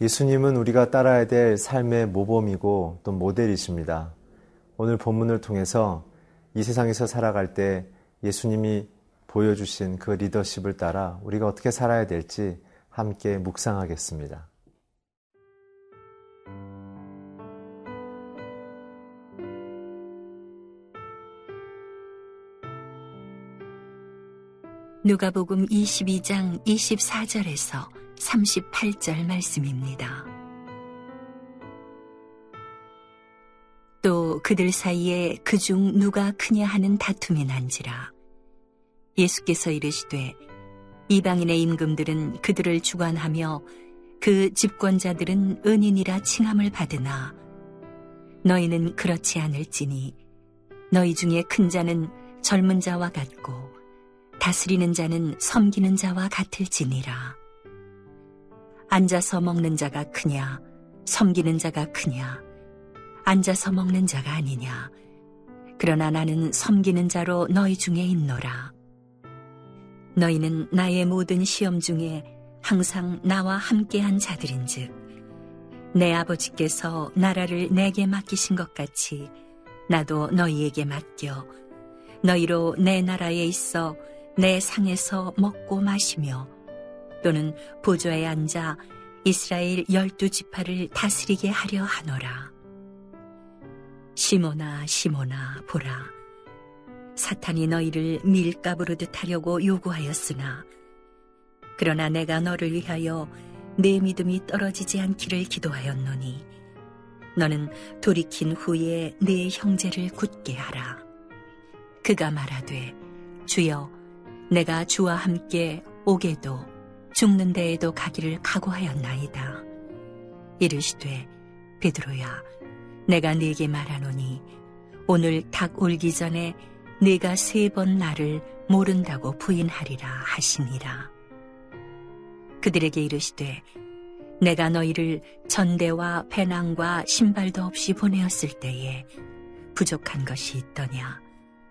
예수님은 우리가 따라야 될 삶의 모범이고 또 모델이십니다. 오늘 본문을 통해서 이 세상에서 살아갈 때 예수님이 보여주신 그 리더십을 따라 우리가 어떻게 살아야 될지 함께 묵상하겠습니다. 누가복음 22장 24절에서 38절 말씀입니다. 또 그들 사이에 그중 누가 크냐 하는 다툼이 난지라. 예수께서 이르시되 이방인의 임금들은 그들을 주관하며 그 집권자들은 은인이라 칭함을 받으나 너희는 그렇지 않을지니 너희 중에 큰 자는 젊은 자와 같고 다스리는 자는 섬기는 자와 같을지니라. 앉아서 먹는 자가 크냐, 섬기는 자가 크냐, 앉아서 먹는 자가 아니냐. 그러나 나는 섬기는 자로 너희 중에 있노라. 너희는 나의 모든 시험 중에 항상 나와 함께한 자들인즉 내 아버지께서 나라를 내게 맡기신 것 같이 나도 너희에게 맡겨 너희로 내 나라에 있어 내 상에서 먹고 마시며 또는 보좌에 앉아 이스라엘 열두 지파를 다스리게 하려 하노라. 시모나 시모나 보라 사탄이 너희를 밀가부르 듯 하려고 요구하였으나 그러나 내가 너를 위하여 내 믿음이 떨어지지 않기를 기도하였노니 너는 돌이킨 후에 내 형제를 굳게 하라 그가 말하되 주여 내가 주와 함께 오게도 죽는 데에도 가기를 각오하였나이다 이르시되 베드로야 내가 네게 말하노니 오늘 닭 올기 전에 네가 세 번 나를 모른다고 부인하리라 하시니라. 그들에게 이르시되 내가 너희를 전대와 배낭과 신발도 없이 보내었을 때에 부족한 것이 있더냐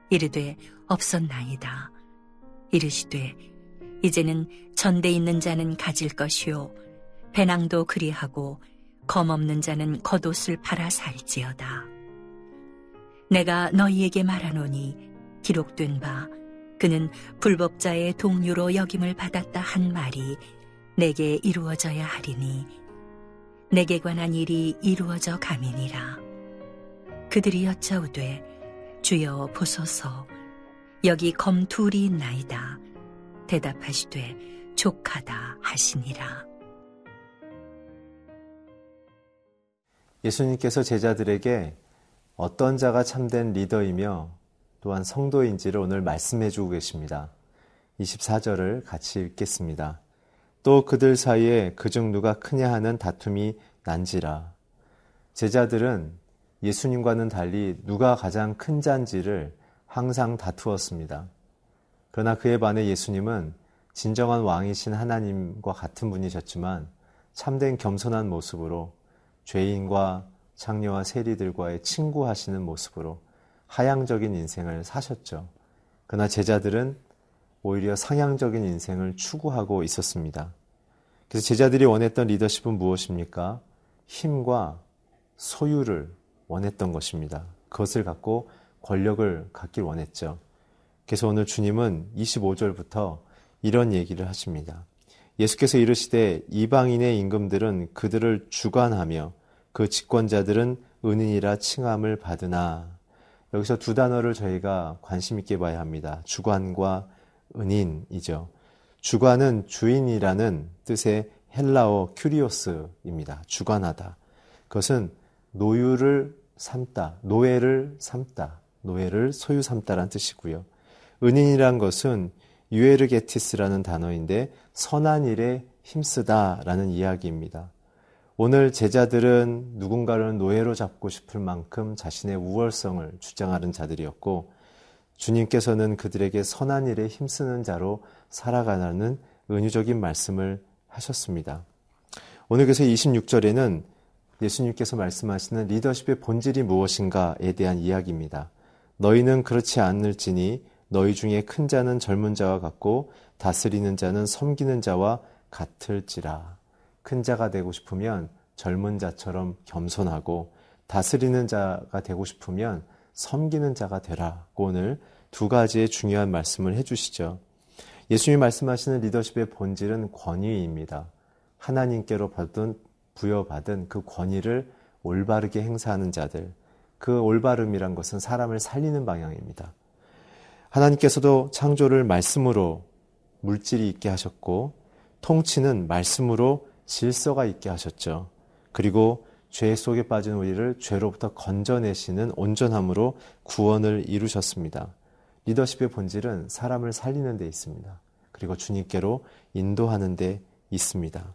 이르되 없었나이다. 이르시되 이제는 전대 있는 자는 가질 것이요 배낭도 그리하고 검 없는 자는 겉옷을 팔아 살지어다. 내가 너희에게 말하노니 기록된 바 그는 불법자의 동료로 역임을 받았다 한 말이 내게 이루어져야 하리니 내게 관한 일이 이루어져 가민이라. 그들이 여짜오되 주여 보소서 여기 검 둘이 있나이다. 대답하시되 족하다 하시니라. 예수님께서 제자들에게 어떤 자가 참된 리더이며 또한 성도인지를 오늘 말씀해 주고 계십니다. 24절을 같이 읽겠습니다. 또 그들 사이에 그중 누가 크냐 하는 다툼이 난지라. 제자들은 예수님과는 달리 누가 가장 큰 잔지를 항상 다투었습니다. 그러나 그에 반해 예수님은 진정한 왕이신 하나님과 같은 분이셨지만 참된 겸손한 모습으로 죄인과 장녀와 세리들과의 친구하시는 모습으로 하향적인 인생을 사셨죠. 그러나 제자들은 오히려 상향적인 인생을 추구하고 있었습니다. 그래서 제자들이 원했던 리더십은 무엇입니까? 힘과 소유를 원했던 것입니다. 그것을 갖고 권력을 갖길 원했죠. 그래서 오늘 주님은 25절부터 이런 얘기를 하십니다. 예수께서 이르시되 이방인의 임금들은 그들을 주관하며 그 집권자들은 은인이라 칭함을 받으나 여기서 두 단어를 저희가 관심 있게 봐야 합니다. 주관과 은인이죠. 주관은 주인이라는 뜻의 헬라어 큐리오스입니다. 주관하다. 그것은 노유를 삼다, 노예를 삼다, 노예를 소유 삼다란 뜻이고요. 은인이란 것은 유에르게티스라는 단어인데 선한 일에 힘쓰다라는 이야기입니다. 오늘 제자들은 누군가를 노예로 잡고 싶을 만큼 자신의 우월성을 주장하는 자들이었고 주님께서는 그들에게 선한 일에 힘쓰는 자로 살아가라는 은유적인 말씀을 하셨습니다. 오늘 그래서 26절에는 예수님께서 말씀하시는 리더십의 본질이 무엇인가에 대한 이야기입니다. 너희는 그렇지 않을지니 너희 중에 큰 자는 젊은 자와 같고 다스리는 자는 섬기는 자와 같을지라. 큰 자가 되고 싶으면 젊은 자처럼 겸손하고 다스리는 자가 되고 싶으면 섬기는 자가 되라고 오늘 두 가지의 중요한 말씀을 해주시죠. 예수님이 말씀하시는 리더십의 본질은 권위입니다. 하나님께로 받은 부여받은 그 권위를 올바르게 행사하는 자들, 그 올바름이란 것은 사람을 살리는 방향입니다. 하나님께서도 창조를 말씀으로 물질이 있게 하셨고, 통치는 말씀으로 질서가 있게 하셨죠. 그리고 죄 속에 빠진 우리를 죄로부터 건져내시는 온전함으로 구원을 이루셨습니다. 리더십의 본질은 사람을 살리는 데 있습니다. 그리고 주님께로 인도하는 데 있습니다.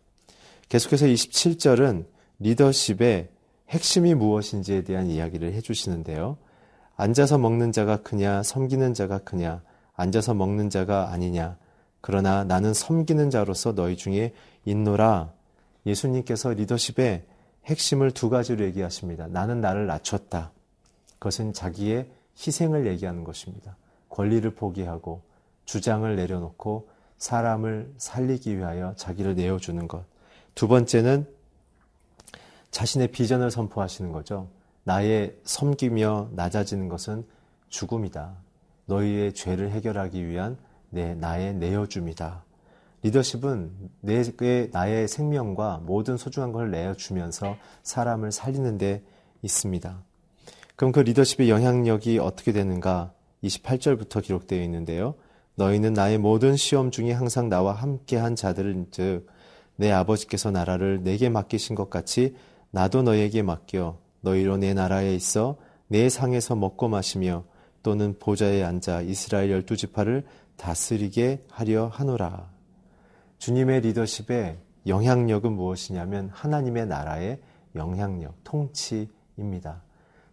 계속해서 27절은 리더십의 핵심이 무엇인지에 대한 이야기를 해주시는데요. 앉아서 먹는 자가 크냐, 섬기는 자가 크냐, 앉아서 먹는 자가 아니냐. 그러나 나는 섬기는 자로서 너희 중에 있노라. 예수님께서 리더십의 핵심을 두 가지로 얘기하십니다. 나는 나를 낮췄다. 그것은 자기의 희생을 얘기하는 것입니다. 권리를 포기하고 주장을 내려놓고 사람을 살리기 위하여 자기를 내어주는 것. 두 번째는 자신의 비전을 선포하시는 거죠. 나의 섬기며 낮아지는 것은 죽음이다. 너희의 죄를 해결하기 위한 내 나의 내어줌이다. 리더십은 내, 나의 생명과 모든 소중한 걸 내어주면서 사람을 살리는 데 있습니다. 그럼 그 리더십의 영향력이 어떻게 되는가? 28절부터 기록되어 있는데요. 너희는 나의 모든 시험 중에 항상 나와 함께한 자들은 즉, 내 아버지께서 나라를 내게 맡기신 것 같이 나도 너에게 맡겨 너희로 내 나라에 있어 내 상에서 먹고 마시며 또는 보좌에 앉아 이스라엘 열두 지파를 다스리게 하려 하노라. 주님의 리더십의 영향력은 무엇이냐면 하나님의 나라의 영향력, 통치입니다.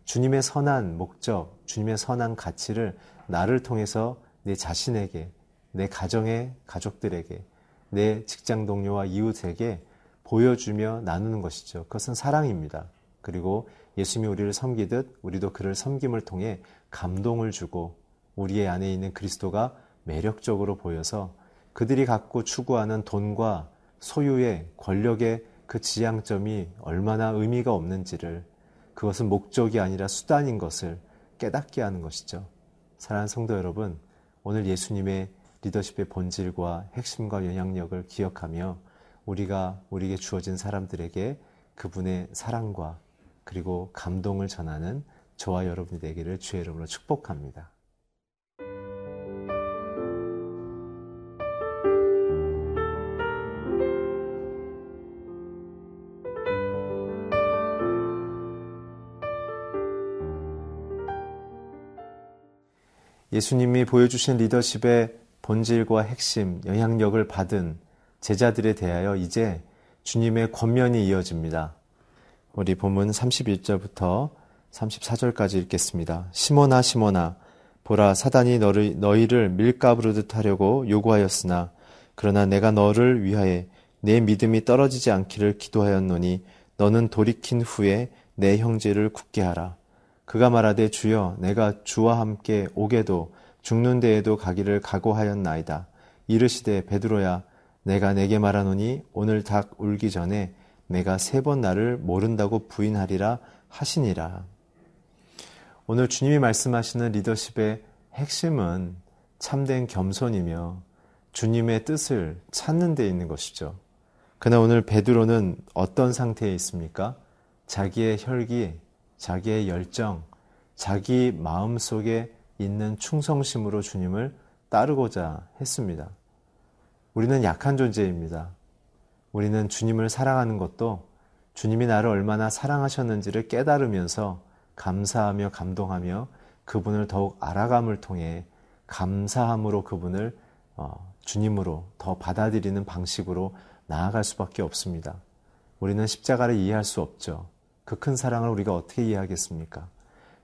주님의 선한 목적, 주님의 선한 가치를 나를 통해서 내 자신에게, 내 가정의 가족들에게, 내 직장 동료와 이웃에게 보여주며 나누는 것이죠. 그것은 사랑입니다. 그리고 예수님이 우리를 섬기듯 우리도 그를 섬김을 통해 감동을 주고 우리의 안에 있는 그리스도가 매력적으로 보여서 그들이 갖고 추구하는 돈과 소유의 권력의 그 지향점이 얼마나 의미가 없는지를 그것은 목적이 아니라 수단인 것을 깨닫게 하는 것이죠. 사랑하는 성도 여러분, 오늘 예수님의 리더십의 본질과 핵심과 영향력을 기억하며 우리가 우리에게 주어진 사람들에게 그분의 사랑과 그리고 감동을 전하는 저와 여러분이 되기를 주의 이름으로 축복합니다. 예수님이 보여주신 리더십의 본질과 핵심, 영향력을 받은 제자들에 대하여 이제 주님의 권면이 이어집니다. 우리 본문 31절부터 34절까지 읽겠습니다. 시몬아 시몬아 보라 사단이 너를 너희를 밀가부르듯 하려고 요구하였으나 그러나 내가 너를 위하여 내 믿음이 떨어지지 않기를 기도하였노니 너는 돌이킨 후에 내 형제를 굳게 하라. 그가 말하되 주여 내가 주와 함께 오게도 죽는 데에도 가기를 각오하였나이다. 이르시되 베드로야 내가 내게 말하노니 오늘 닭 울기 전에 내가 세 번 나를 모른다고 부인하리라 하시니라. 오늘 주님이 말씀하시는 리더십의 핵심은 참된 겸손이며 주님의 뜻을 찾는 데 있는 것이죠. 그러나 오늘 베드로는 어떤 상태에 있습니까? 자기의 혈기, 자기의 열정, 자기 마음 속에 있는 충성심으로 주님을 따르고자 했습니다. 우리는 약한 존재입니다. 우리는 주님을 사랑하는 것도 주님이 나를 얼마나 사랑하셨는지를 깨달으면서 감사하며 감동하며 그분을 더욱 알아감을 통해 감사함으로 그분을 어, 주님으로 더 받아들이는 방식으로 나아갈 수밖에 없습니다. 우리는 십자가를 이해할 수 없죠. 그 큰 사랑을 우리가 어떻게 이해하겠습니까?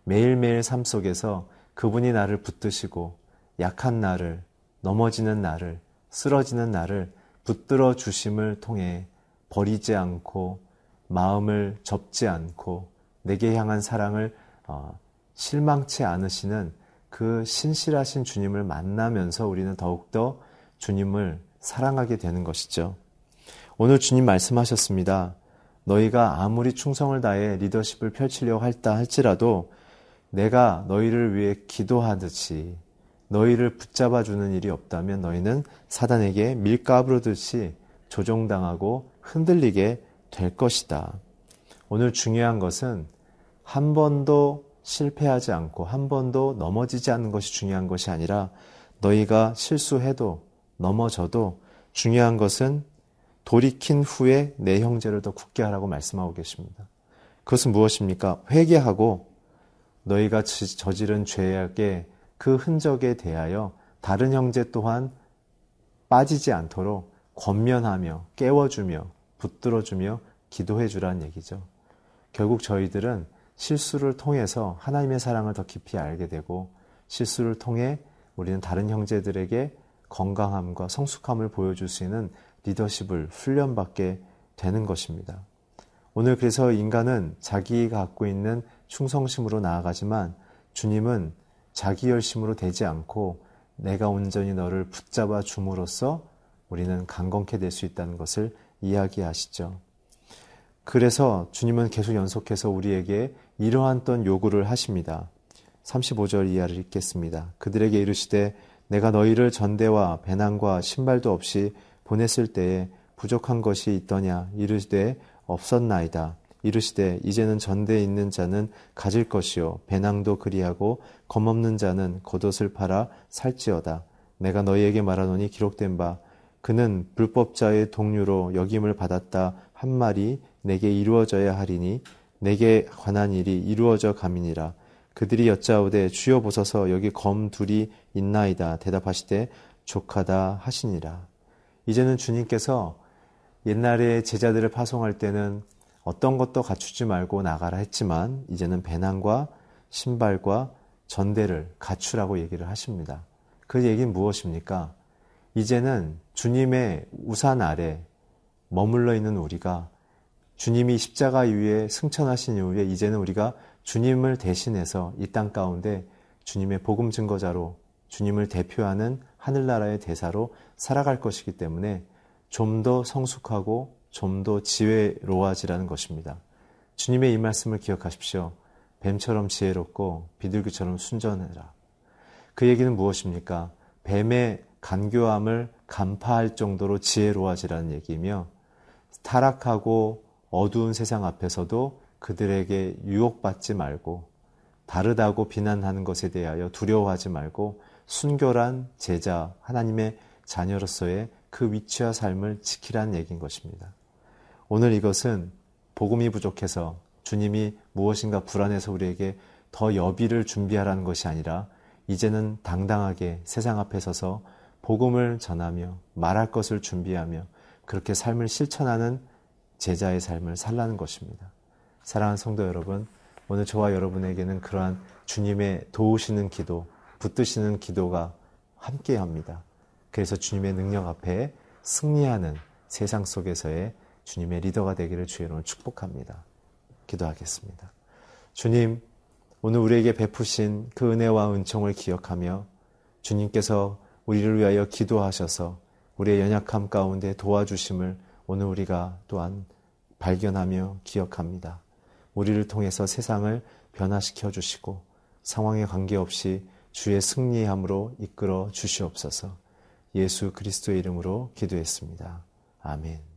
매일매일 삶 속에서 그분이 나를 붙드시고 약한 나를, 넘어지는 나를, 쓰러지는 나를 붙들어 주심을 통해 버리지 않고 마음을 접지 않고 내게 향한 사랑을 어, 실망치 않으시는 그 신실하신 주님을 만나면서 우리는 더욱더 주님을 사랑하게 되는 것이죠. 오늘 주님 말씀하셨습니다. 너희가 아무리 충성을 다해 리더십을 펼치려고 할다 할지라도 내가 너희를 위해 기도하듯이 너희를 붙잡아 주는 일이 없다면 너희는 사단에게 밀가부르듯이 조종당하고 흔들리게 될 것이다. 오늘 중요한 것은 한 번도 실패하지 않고 한 번도 넘어지지 않는 것이 중요한 것이 아니라 너희가 실수해도 넘어져도 중요한 것은 돌이킨 후에 내 형제를 더 굳게 하라고 말씀하고 계십니다. 그것은 무엇입니까? 회개하고 너희가 저지른 죄악의 그 흔적에 대하여 다른 형제 또한 빠지지 않도록 권면하며 깨워주며 붙들어주며 기도해주라는 얘기죠. 결국 저희들은 실수를 통해서 하나님의 사랑을 더 깊이 알게 되고 실수를 통해 우리는 다른 형제들에게 건강함과 성숙함을 보여줄 수 있는 리더십을 훈련받게 되는 것입니다. 오늘 그래서 인간은 자기가 갖고 있는 충성심으로 나아가지만 주님은 자기 열심으로 되지 않고 내가 온전히 너를 붙잡아 줌으로써 우리는 강건케 될 수 있다는 것을 이야기하시죠. 그래서 주님은 계속 연속해서 우리에게 이러한 떤 요구를 하십니다. 35절 이하를 읽겠습니다. 그들에게 이르시되 내가 너희를 전대와 배낭과 신발도 없이 보냈을 때에 부족한 것이 있더냐 이르시되 없었나이다. 이르시되 이제는 전대에 있는 자는 가질 것이요 배낭도 그리하고 검없는 자는 겉옷을 팔아 살지어다. 내가 너희에게 말하노니 기록된 바 그는 불법자의 동류로 역임을 받았다 한 말이 내게 이루어져야 하리니 내게 관한 일이 이루어져 가민이라. 그들이 여짜오되 주여 보소서 여기 검 둘이 있나이다. 대답하시되 족하다 하시니라. 이제는 주님께서 옛날에 제자들을 파송할 때는 어떤 것도 갖추지 말고 나가라 했지만 이제는 배낭과 신발과 전대를 갖추라고 얘기를 하십니다. 그 얘기는 무엇입니까? 이제는 주님의 우산 아래 머물러 있는 우리가 주님이 십자가 위에 승천하신 이후에 이제는 우리가 주님을 대신해서 이 땅 가운데 주님의 복음 증거자로 주님을 대표하는 하늘나라의 대사로 살아갈 것이기 때문에 좀 더 성숙하고 좀 더 지혜로워지라는 것입니다. 주님의 이 말씀을 기억하십시오. 뱀처럼 지혜롭고 비둘기처럼 순전해라. 그 얘기는 무엇입니까? 뱀의 간교함을 간파할 정도로 지혜로워지라는 얘기이며 타락하고 어두운 세상 앞에서도 그들에게 유혹받지 말고 다르다고 비난하는 것에 대하여 두려워하지 말고 순결한 제자, 하나님의 자녀로서의 그 위치와 삶을 지키라는 얘기인 것입니다. 오늘 이것은 복음이 부족해서 주님이 무엇인가 불안해서 우리에게 더 여비를 준비하라는 것이 아니라 이제는 당당하게 세상 앞에 서서 복음을 전하며 말할 것을 준비하며 그렇게 삶을 실천하는 제자의 삶을 살라는 것입니다. 사랑하는 성도 여러분, 오늘 저와 여러분에게는 그러한 주님의 도우시는 기도, 붙드시는 기도가 함께 합니다. 그래서 주님의 능력 앞에 승리하는 세상 속에서의 주님의 리더가 되기를 주의 이름으로 축복합니다. 기도하겠습니다. 주님, 오늘 우리에게 베푸신 그 은혜와 은총을 기억하며 주님께서 우리를 위하여 기도하셔서 우리의 연약함 가운데 도와주심을 오늘 우리가 또한 발견하며 기억합니다. 우리를 통해서 세상을 변화시켜 주시고 상황에 관계없이 주의 승리함으로 이끌어 주시옵소서 예수 그리스도의 이름으로 기도했습니다. 아멘.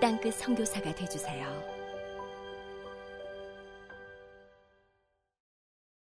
땅끝 성교사가 되주세요.